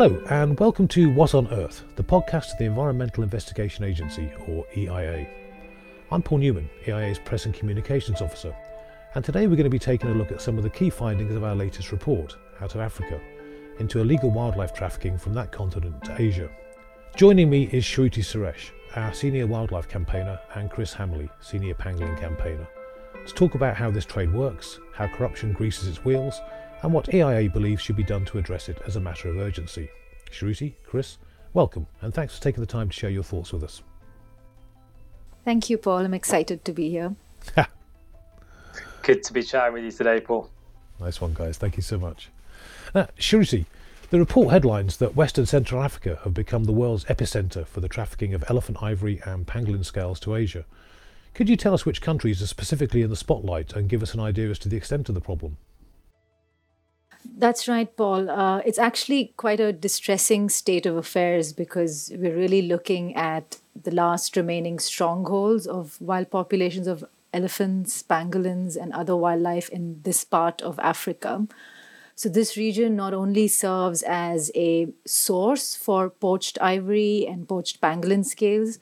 Hello, and welcome to What on Earth, the podcast of the Environmental Investigation Agency, or EIA. I'm Paul Newman, EIA's Press and Communications Officer, and today we're going to be taking a look at some of the key findings of our latest report, Out of Africa, into illegal wildlife trafficking from that continent to Asia. Joining me is Shruti Suresh, our Senior Wildlife Campaigner, and Chris Hamley, Senior Pangolin Campaigner, to talk about how this trade works, how corruption greases its wheels, and what EIA believes should be done to address it as a matter of urgency. Shruti, Chris, welcome, and thanks for taking the time to share your thoughts with us. Thank you, Paul. I'm excited to be here. Good to be chatting with you today, Paul. Nice one, guys. Thank you so much. Now, Shruti, the report headlines that Western Central Africa have become the world's epicenter for the trafficking of elephant ivory and pangolin scales to Asia. Could you tell us which countries are specifically in the spotlight and give us an idea as to the extent of the problem? That's right, Paul. Uh, it's actually quite a distressing state of affairs because we're really looking at the last remaining strongholds of wild populations of elephants, pangolins, and other wildlife in this part of Africa. So, this region not only serves as a source for poached ivory and poached pangolin scales,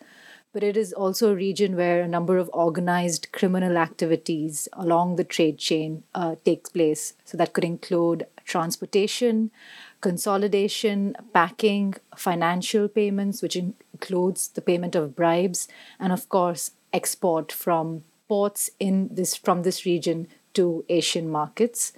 but it is also a region where a number of organized criminal activities along the trade chain uh, takes place. So that could include transportation, consolidation, packing, financial payments, which includes the payment of bribes, and of course, export from ports in this from this region to Asian markets.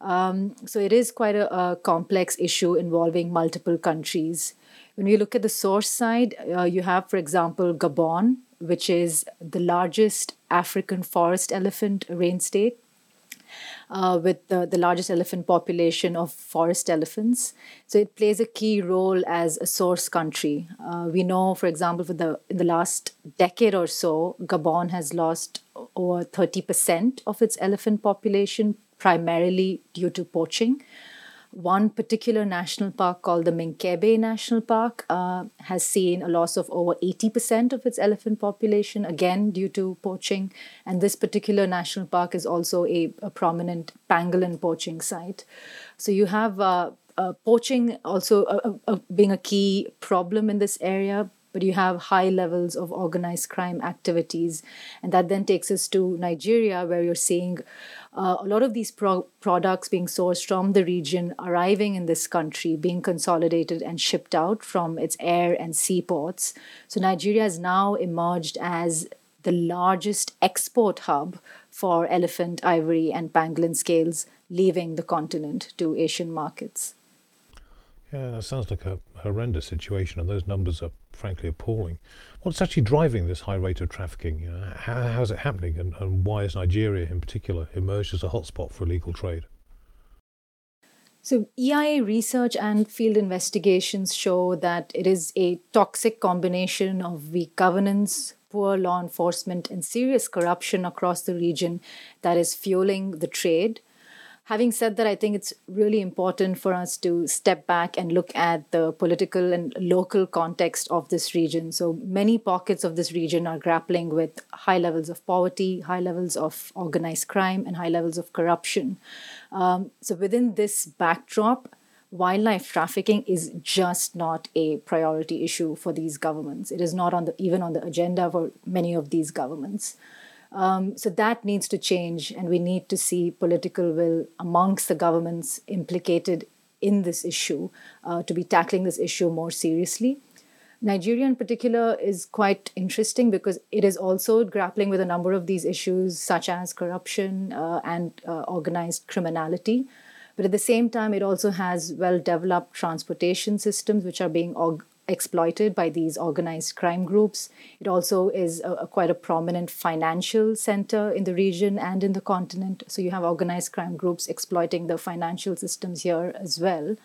Um, so it is quite a, a complex issue involving multiple countries. When we look at the source side, uh, you have, for example, Gabon, which is the largest African forest elephant range state. Uh, with the, the largest elephant population of forest elephants. So it plays a key role as a source country. Uh, we know, for example, for the in the last decade or so, Gabon has lost over 30% of its elephant population, primarily due to poaching one particular national park called the Minkebe National Park uh, has seen a loss of over 80% of its elephant population, again due to poaching. And this particular national park is also a, a prominent pangolin poaching site. So you have uh, uh, poaching also uh, uh, being a key problem in this area but you have high levels of organized crime activities. And that then takes us to Nigeria, where you're seeing uh, a lot of these pro- products being sourced from the region arriving in this country, being consolidated and shipped out from its air and seaports. So Nigeria has now emerged as the largest export hub for elephant, ivory, and pangolin scales leaving the continent to Asian markets. Yeah, that sounds like a horrendous situation, and those numbers are frankly appalling. What's actually driving this high rate of trafficking? You know, how, how's it happening, and, and why has Nigeria, in particular, emerged as a hotspot for illegal trade? So, EIA research and field investigations show that it is a toxic combination of weak governance, poor law enforcement, and serious corruption across the region that is fueling the trade having said that, I think it's really important for us to step back and look at the political and local context of this region. So many pockets of this region are grappling with high levels of poverty, high levels of organized crime, and high levels of corruption. Um, so within this backdrop, wildlife trafficking is just not a priority issue for these governments. It is not on the even on the agenda for many of these governments. Um, so that needs to change, and we need to see political will amongst the governments implicated in this issue uh, to be tackling this issue more seriously. Nigeria, in particular, is quite interesting because it is also grappling with a number of these issues, such as corruption uh, and uh, organized criminality. But at the same time, it also has well developed transportation systems which are being exploited by these organized crime groups. It also is a, a, quite a prominent financial center in the region and in the continent. So you have organized crime groups exploiting the financial systems here as well.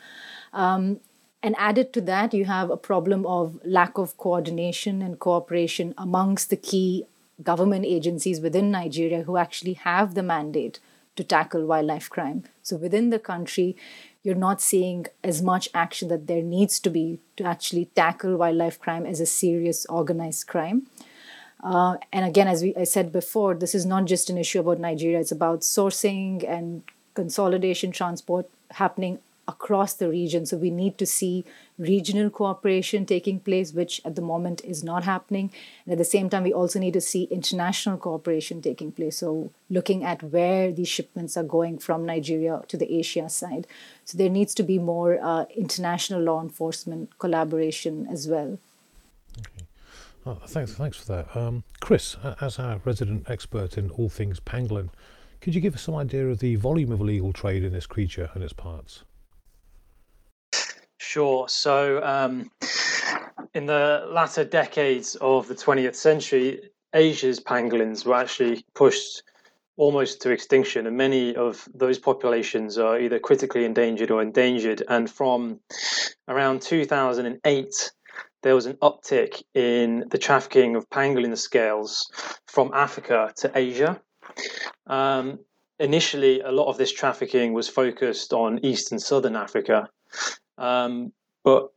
Um, and added to that, you have a problem of lack of coordination and cooperation amongst the key government agencies within Nigeria who actually have the mandate to tackle wildlife crime. So within the country, you're not seeing as much action that there needs to be to actually tackle wildlife crime as a serious organized crime. Uh, and again, as we, I said before, this is not just an issue about Nigeria, it's about sourcing and consolidation transport happening across the region. So we need to see regional cooperation taking place, which at the moment is not happening. And at the same time, we also need to see international cooperation taking place. So looking at where these shipments are going from Nigeria to the Asia side. So there needs to be more uh, international law enforcement collaboration as well. Okay. Oh, thanks, thanks for that. Um, Chris, as our resident expert in all things pangolin, could you give us some idea of the volume of illegal trade in this creature and its parts? Sure. So, um, in the latter decades of the 20th century, Asia's pangolins were actually pushed almost to extinction, and many of those populations are either critically endangered or endangered. And from around 2008, there was an uptick in the trafficking of pangolin scales from Africa to Asia. Um, initially, a lot of this trafficking was focused on East and Southern Africa, um, but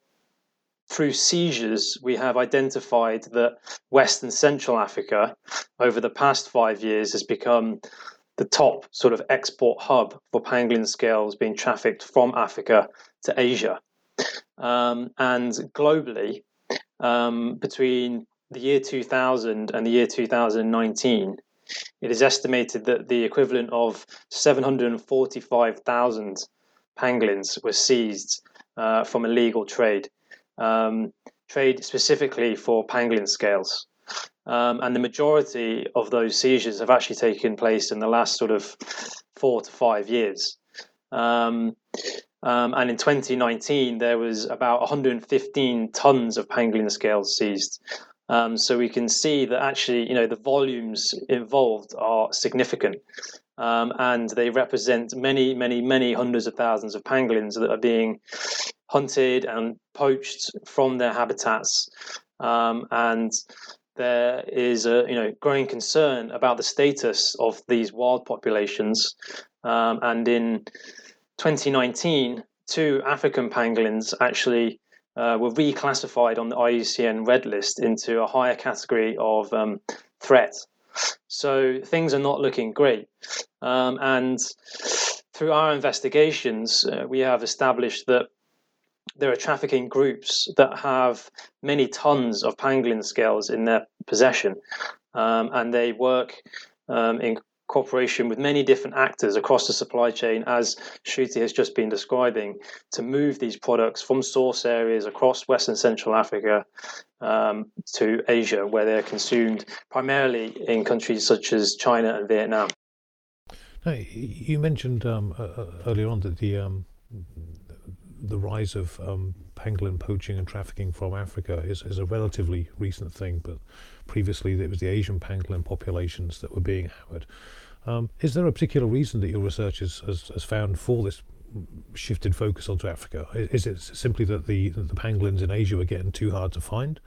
through seizures, we have identified that West and Central Africa, over the past five years, has become the top sort of export hub for pangolin scales being trafficked from Africa to Asia. Um, and globally, um, between the year 2000 and the year 2019, it is estimated that the equivalent of 745,000 pangolins were seized uh, from illegal trade, um, trade specifically for pangolin scales. Um, and the majority of those seizures have actually taken place in the last sort of four to five years. Um, um, and in 2019, there was about 115 tons of pangolin scales seized. Um, so we can see that actually, you know, the volumes involved are significant. Um, and they represent many, many, many hundreds of thousands of pangolins that are being hunted and poached from their habitats. Um, and there is a you know growing concern about the status of these wild populations. Um, and in 2019, two African pangolins actually uh, were reclassified on the IUCN Red List into a higher category of um, threat. So things are not looking great. Um, and through our investigations, uh, we have established that there are trafficking groups that have many tons of pangolin scales in their possession, um, and they work um, in cooperation with many different actors across the supply chain, as Shruti has just been describing, to move these products from source areas across Western Central Africa um, to Asia, where they're consumed primarily in countries such as China and Vietnam. Now, you mentioned um, uh, earlier on that the um, the rise of um, pangolin poaching and trafficking from Africa is, is a relatively recent thing, but previously it was the Asian pangolin populations that were being hammered. Um, is there a particular reason that your research has, has, has, found for this shifted focus onto Africa? Is it simply that the, the pangolins in Asia are getting too hard to find?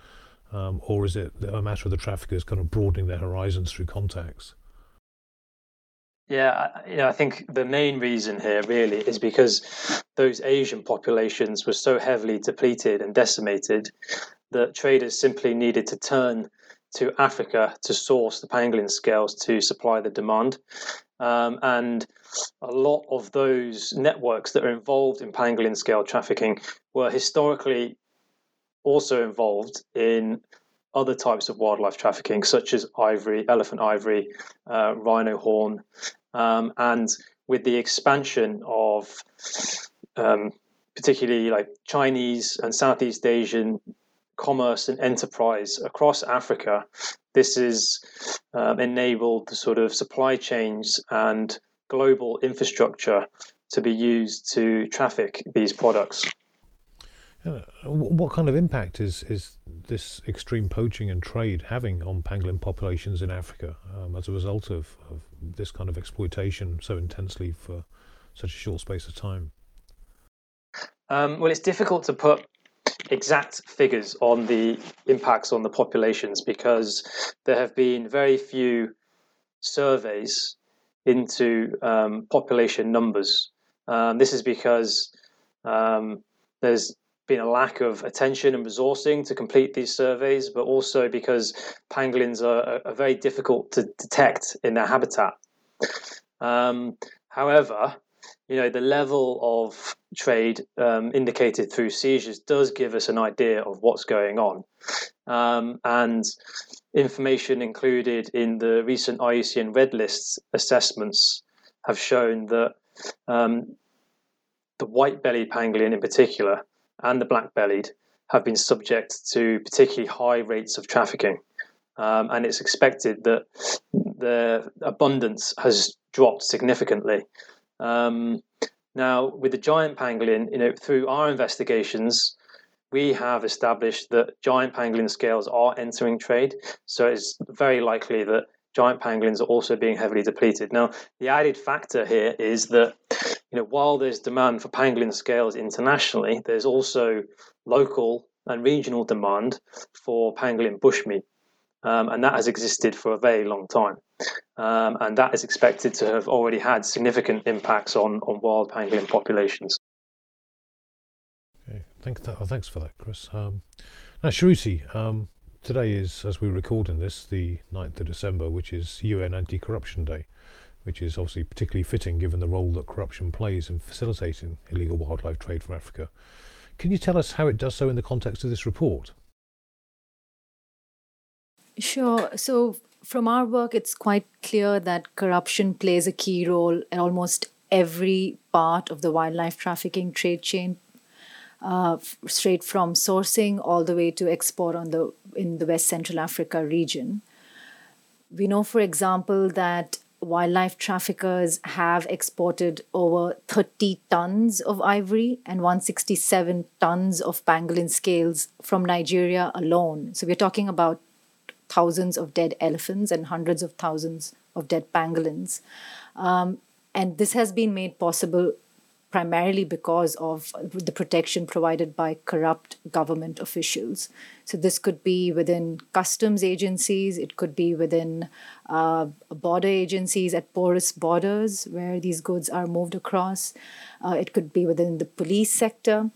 Um, or is it a matter of the traffickers kind of broadening their horizons through contacts? Yeah, you know, I think the main reason here really is because those Asian populations were so heavily depleted and decimated that traders simply needed to turn to Africa to source the pangolin scales to supply the demand. Um, and a lot of those networks that are involved in pangolin scale trafficking were historically also involved in other types of wildlife trafficking, such as ivory, elephant ivory, uh, rhino horn, um, and with the expansion of um, particularly like Chinese and Southeast Asian commerce and enterprise across Africa, this has um, enabled the sort of supply chains and global infrastructure to be used to traffic these products. Uh, what kind of impact is, is this extreme poaching and trade having on pangolin populations in Africa um, as a result of, of this kind of exploitation so intensely for such a short space of time? Um, well, it's difficult to put exact figures on the impacts on the populations because there have been very few surveys into um, population numbers. Um, this is because um, there's been a lack of attention and resourcing to complete these surveys, but also because pangolins are, are very difficult to detect in their habitat. Um, however, you know the level of trade um, indicated through seizures does give us an idea of what's going on. Um, and information included in the recent IUCN Red List assessments have shown that um, the white bellied pangolin in particular and the black bellied have been subject to particularly high rates of trafficking. Um, and it's expected that the abundance has dropped significantly. Um, now, with the giant pangolin, you know, through our investigations, we have established that giant pangolin scales are entering trade. So it's very likely that giant pangolins are also being heavily depleted. Now, the added factor here is that, you know, while there's demand for pangolin scales internationally, there's also local and regional demand for pangolin bushmeat. Um, and that has existed for a very long time. Um, and that is expected to have already had significant impacts on, on wild pangolin populations. Okay, thanks, oh, thanks for that, Chris. Um, now, Shruti, um, today is, as we're recording this, the 9th of December, which is UN Anti Corruption Day, which is obviously particularly fitting given the role that corruption plays in facilitating illegal wildlife trade from Africa. Can you tell us how it does so in the context of this report? Sure. So, from our work, it's quite clear that corruption plays a key role in almost every part of the wildlife trafficking trade chain, uh, straight from sourcing all the way to export on the in the West Central Africa region. We know, for example, that wildlife traffickers have exported over 30 tons of ivory and 167 tons of pangolin scales from Nigeria alone. So we're talking about thousands of dead elephants and hundreds of thousands of dead pangolins. Um, and this has been made possible primarily because of the protection provided by corrupt government officials. So, this could be within customs agencies, it could be within uh, border agencies at porous borders where these goods are moved across, uh, it could be within the police sector.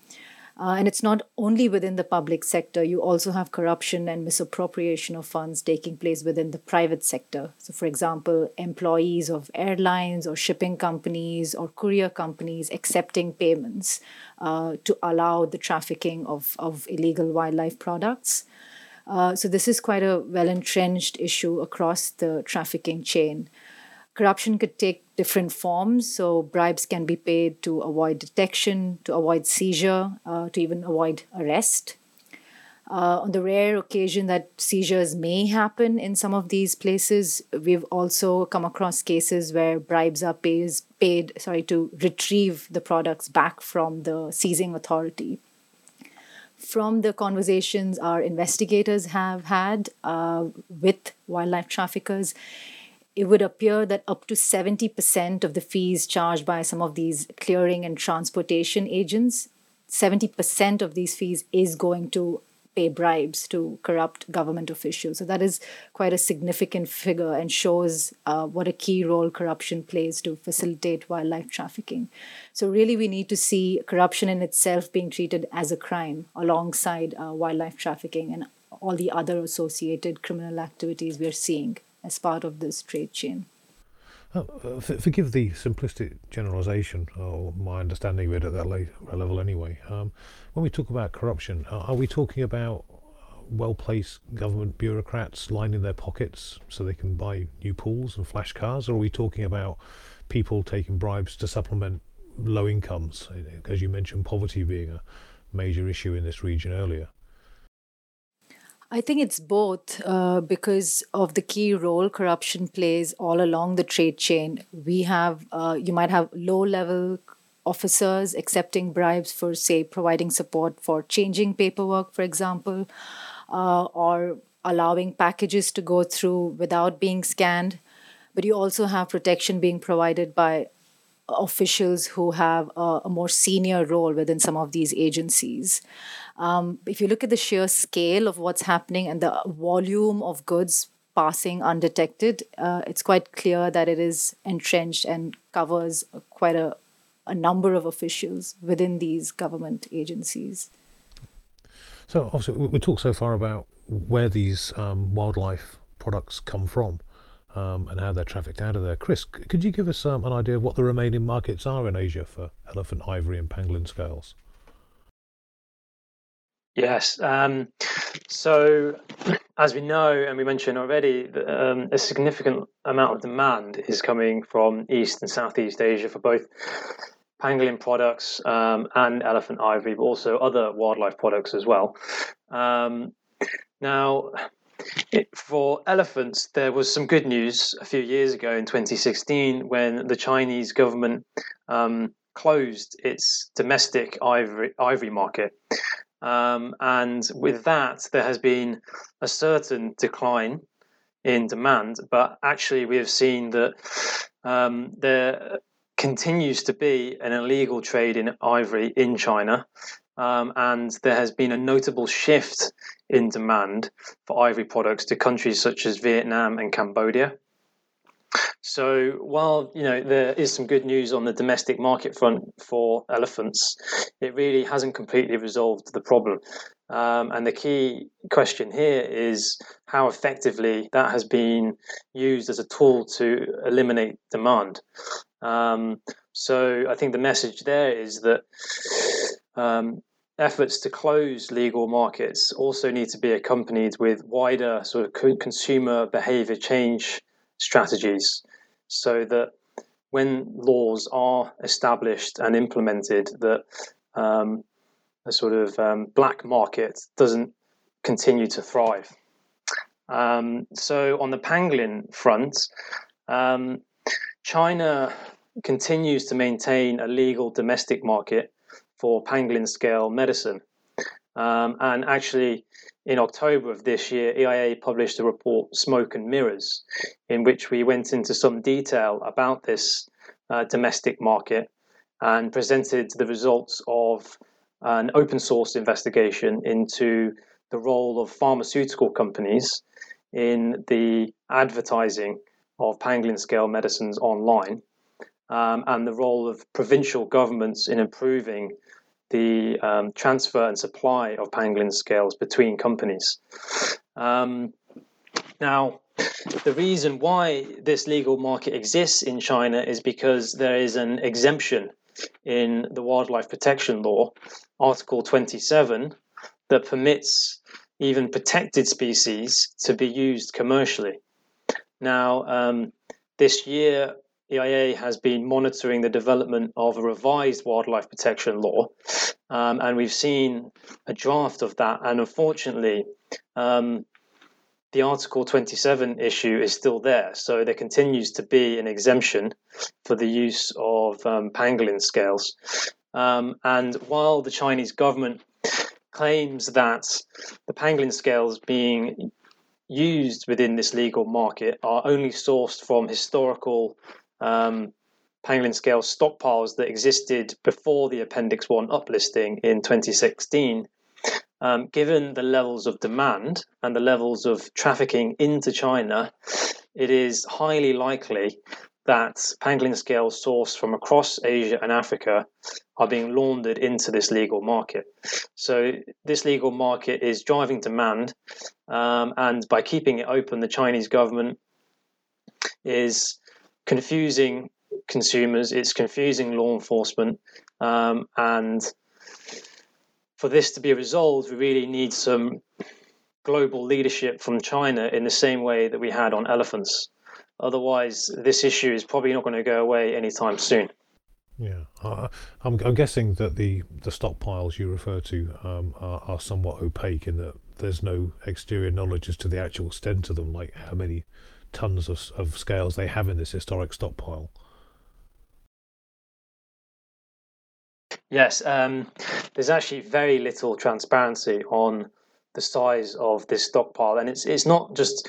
Uh, and it's not only within the public sector, you also have corruption and misappropriation of funds taking place within the private sector. So, for example, employees of airlines or shipping companies or courier companies accepting payments uh, to allow the trafficking of, of illegal wildlife products. Uh, so, this is quite a well entrenched issue across the trafficking chain. Corruption could take different forms. So bribes can be paid to avoid detection, to avoid seizure, uh, to even avoid arrest. Uh, on the rare occasion that seizures may happen in some of these places, we've also come across cases where bribes are pays, paid sorry, to retrieve the products back from the seizing authority. From the conversations our investigators have had uh, with wildlife traffickers, it would appear that up to 70% of the fees charged by some of these clearing and transportation agents, 70% of these fees is going to pay bribes to corrupt government officials. So that is quite a significant figure and shows uh, what a key role corruption plays to facilitate wildlife trafficking. So, really, we need to see corruption in itself being treated as a crime alongside uh, wildlife trafficking and all the other associated criminal activities we're seeing as part of this trade chain. Oh, uh, forgive the simplistic generalisation, or my understanding of it at that level anyway. Um, when we talk about corruption, are we talking about well-placed government bureaucrats lining their pockets so they can buy new pools and flash cars, or are we talking about people taking bribes to supplement low incomes, as you mentioned, poverty being a major issue in this region earlier? I think it's both uh, because of the key role corruption plays all along the trade chain. We have, uh, you might have low level officers accepting bribes for, say, providing support for changing paperwork, for example, uh, or allowing packages to go through without being scanned. But you also have protection being provided by officials who have a, a more senior role within some of these agencies. Um, if you look at the sheer scale of what's happening and the volume of goods passing undetected, uh, it's quite clear that it is entrenched and covers quite a, a number of officials within these government agencies. So, obviously, we talked so far about where these um, wildlife products come from. um, and how they're trafficked out of there. Chris, could you give us um, an idea of what the remaining markets are in Asia for elephant ivory and pangolin scales? Yes. Um, so, as we know, and we mentioned already, um, a significant amount of demand is coming from East and Southeast Asia for both pangolin products um, and elephant ivory, but also other wildlife products as well. Um, now, it, for elephants, there was some good news a few years ago in 2016 when the Chinese government um, closed its domestic ivory, ivory market. Um, and with that, there has been a certain decline in demand, but actually, we have seen that um, there continues to be an illegal trade in ivory in China. Um, and there has been a notable shift in demand for ivory products to countries such as Vietnam and Cambodia. So while you know there is some good news on the domestic market front for elephants, it really hasn't completely resolved the problem. Um, and the key question here is how effectively that has been used as a tool to eliminate demand. Um, so I think the message there is that um, efforts to close legal markets also need to be accompanied with wider sort of consumer behavior change strategies so that when laws are established and implemented that um, a sort of um, black market doesn't continue to thrive. Um, so on the pangolin front, um, China continues to maintain a legal domestic market for pangolin scale medicine. Um, and actually, in October of this year, EIA published a report, Smoke and Mirrors, in which we went into some detail about this uh, domestic market and presented the results of an open source investigation into the role of pharmaceutical companies in the advertising of pangolin scale medicines online um, and the role of provincial governments in improving the um, transfer and supply of pangolin scales between companies. Um, now, the reason why this legal market exists in China is because there is an exemption in the wildlife protection law, Article 27, that permits even protected species to be used commercially. Now, um, this year, EIA has been monitoring the development of a revised wildlife protection law, um, and we've seen a draft of that. And unfortunately, um, the Article 27 issue is still there. So there continues to be an exemption for the use of um, pangolin scales. Um, and while the Chinese government claims that the pangolin scales being used within this legal market are only sourced from historical um, pangolin scale stockpiles that existed before the Appendix 1 uplisting in 2016, um, given the levels of demand and the levels of trafficking into China, it is highly likely that pangolin scales sourced from across Asia and Africa are being laundered into this legal market. So, this legal market is driving demand, um, and by keeping it open, the Chinese government is confusing consumers, it's confusing law enforcement, um, and for this to be resolved, we really need some global leadership from China in the same way that we had on elephants. Otherwise, this issue is probably not going to go away anytime soon. Yeah, uh, I'm, I'm, guessing that the, the stockpiles you refer to um, are, are, somewhat opaque in that there's no exterior knowledge as to the actual extent of them, like how many tons of, of scales they have in this historic stockpile. Yes, um, there's actually very little transparency on the size of this stockpile, and it's it's not just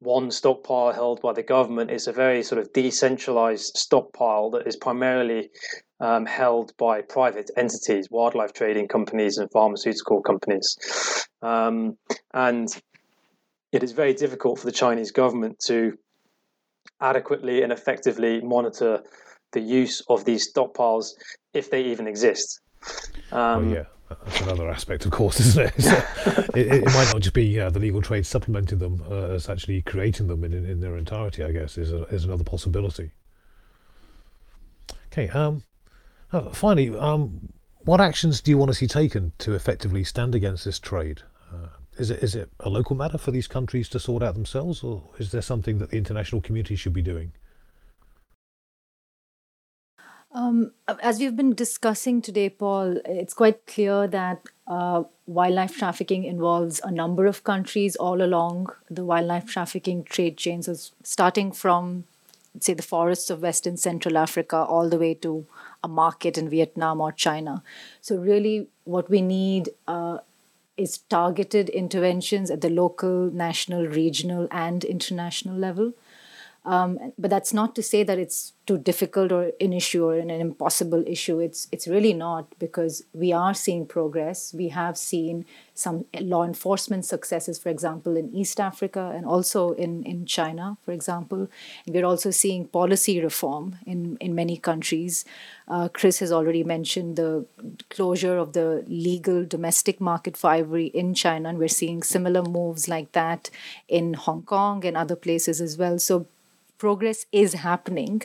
one stockpile held by the government. It's a very sort of decentralized stockpile that is primarily um, held by private entities, wildlife trading companies, and pharmaceutical companies, um, and it is very difficult for the Chinese government to adequately and effectively monitor the use of these stockpiles if they even exist. Um, yeah, That's another aspect, of course, isn't it? it, it, might not just be uh, the legal trade supplementing them uh, as actually creating them in, in their entirety. I guess is a, is another possibility. Okay. Um, uh, finally, um, what actions do you want to see taken to effectively stand against this trade? Uh, is it is it a local matter for these countries to sort out themselves, or is there something that the international community should be doing? Um, as we've been discussing today, Paul, it's quite clear that uh, wildlife trafficking involves a number of countries all along the wildlife trafficking trade chains, starting from, say, the forests of Western Central Africa all the way to a market in Vietnam or China. So, really, what we need uh, is targeted interventions at the local, national, regional, and international level. Um, but that's not to say that it's too difficult or an issue or an impossible issue. It's it's really not because we are seeing progress. We have seen some law enforcement successes, for example, in East Africa and also in, in China, for example. And we're also seeing policy reform in, in many countries. Uh, Chris has already mentioned the closure of the legal domestic market for ivory in China, and we're seeing similar moves like that in Hong Kong and other places as well. So progress is happening,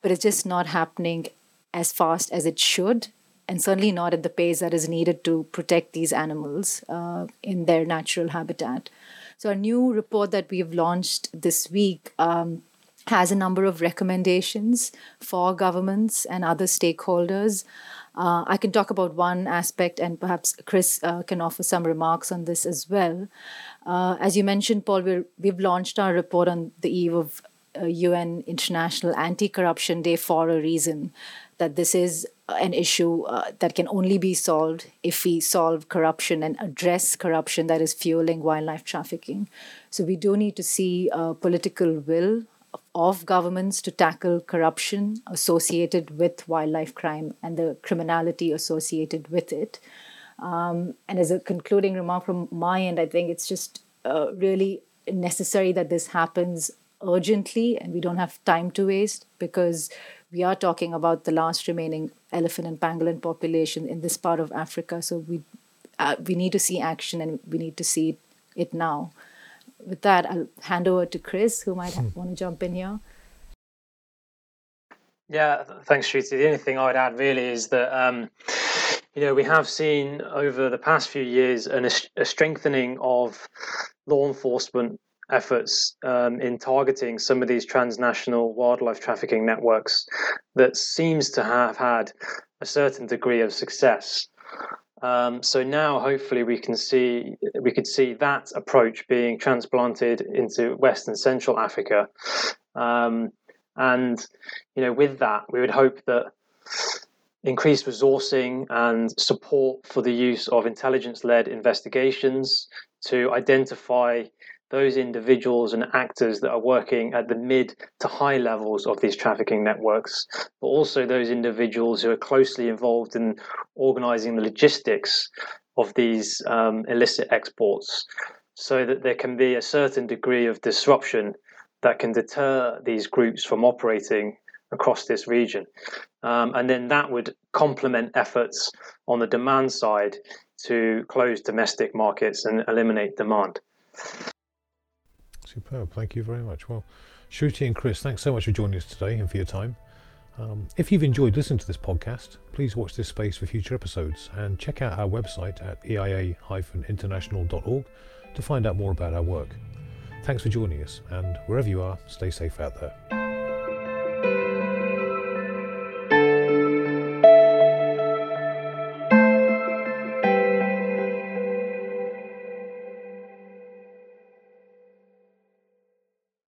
but it's just not happening as fast as it should, and certainly not at the pace that is needed to protect these animals uh, in their natural habitat. So, a new report that we've launched this week um, has a number of recommendations for governments and other stakeholders. Uh, I can talk about one aspect, and perhaps Chris uh, can offer some remarks on this as well. Uh, as you mentioned, Paul, we have launched our report on the eve of UN International Anti Corruption Day for a reason. That this is an issue uh, that can only be solved if we solve corruption and address corruption that is fueling wildlife trafficking. So we do need to see a political will of governments to tackle corruption associated with wildlife crime and the criminality associated with it. Um, and as a concluding remark from my end, I think it's just uh, really necessary that this happens urgently and we don't have time to waste because we are talking about the last remaining elephant and pangolin population in this part of Africa. So we uh, we need to see action and we need to see it now. With that, I'll hand over to Chris, who might want to jump in here. Yeah, thanks, Shruti. The only thing I would add really is that um, you know we have seen over the past few years an, a strengthening of law enforcement efforts um, in targeting some of these transnational wildlife trafficking networks that seems to have had a certain degree of success. Um, so now, hopefully, we can see we could see that approach being transplanted into West and Central Africa, um, and you know, with that, we would hope that increased resourcing and support for the use of intelligence-led investigations to identify those individuals and actors that are working at the mid to high levels of these trafficking networks, but also those individuals who are closely involved in organizing the logistics of these um, illicit exports, so that there can be a certain degree of disruption that can deter these groups from operating across this region. Um, and then that would complement efforts on the demand side to close domestic markets and eliminate demand. Superb. Thank you very much. Well, Shruti and Chris, thanks so much for joining us today and for your time. Um, if you've enjoyed listening to this podcast, please watch this space for future episodes and check out our website at eia-international.org to find out more about our work. Thanks for joining us, and wherever you are, stay safe out there.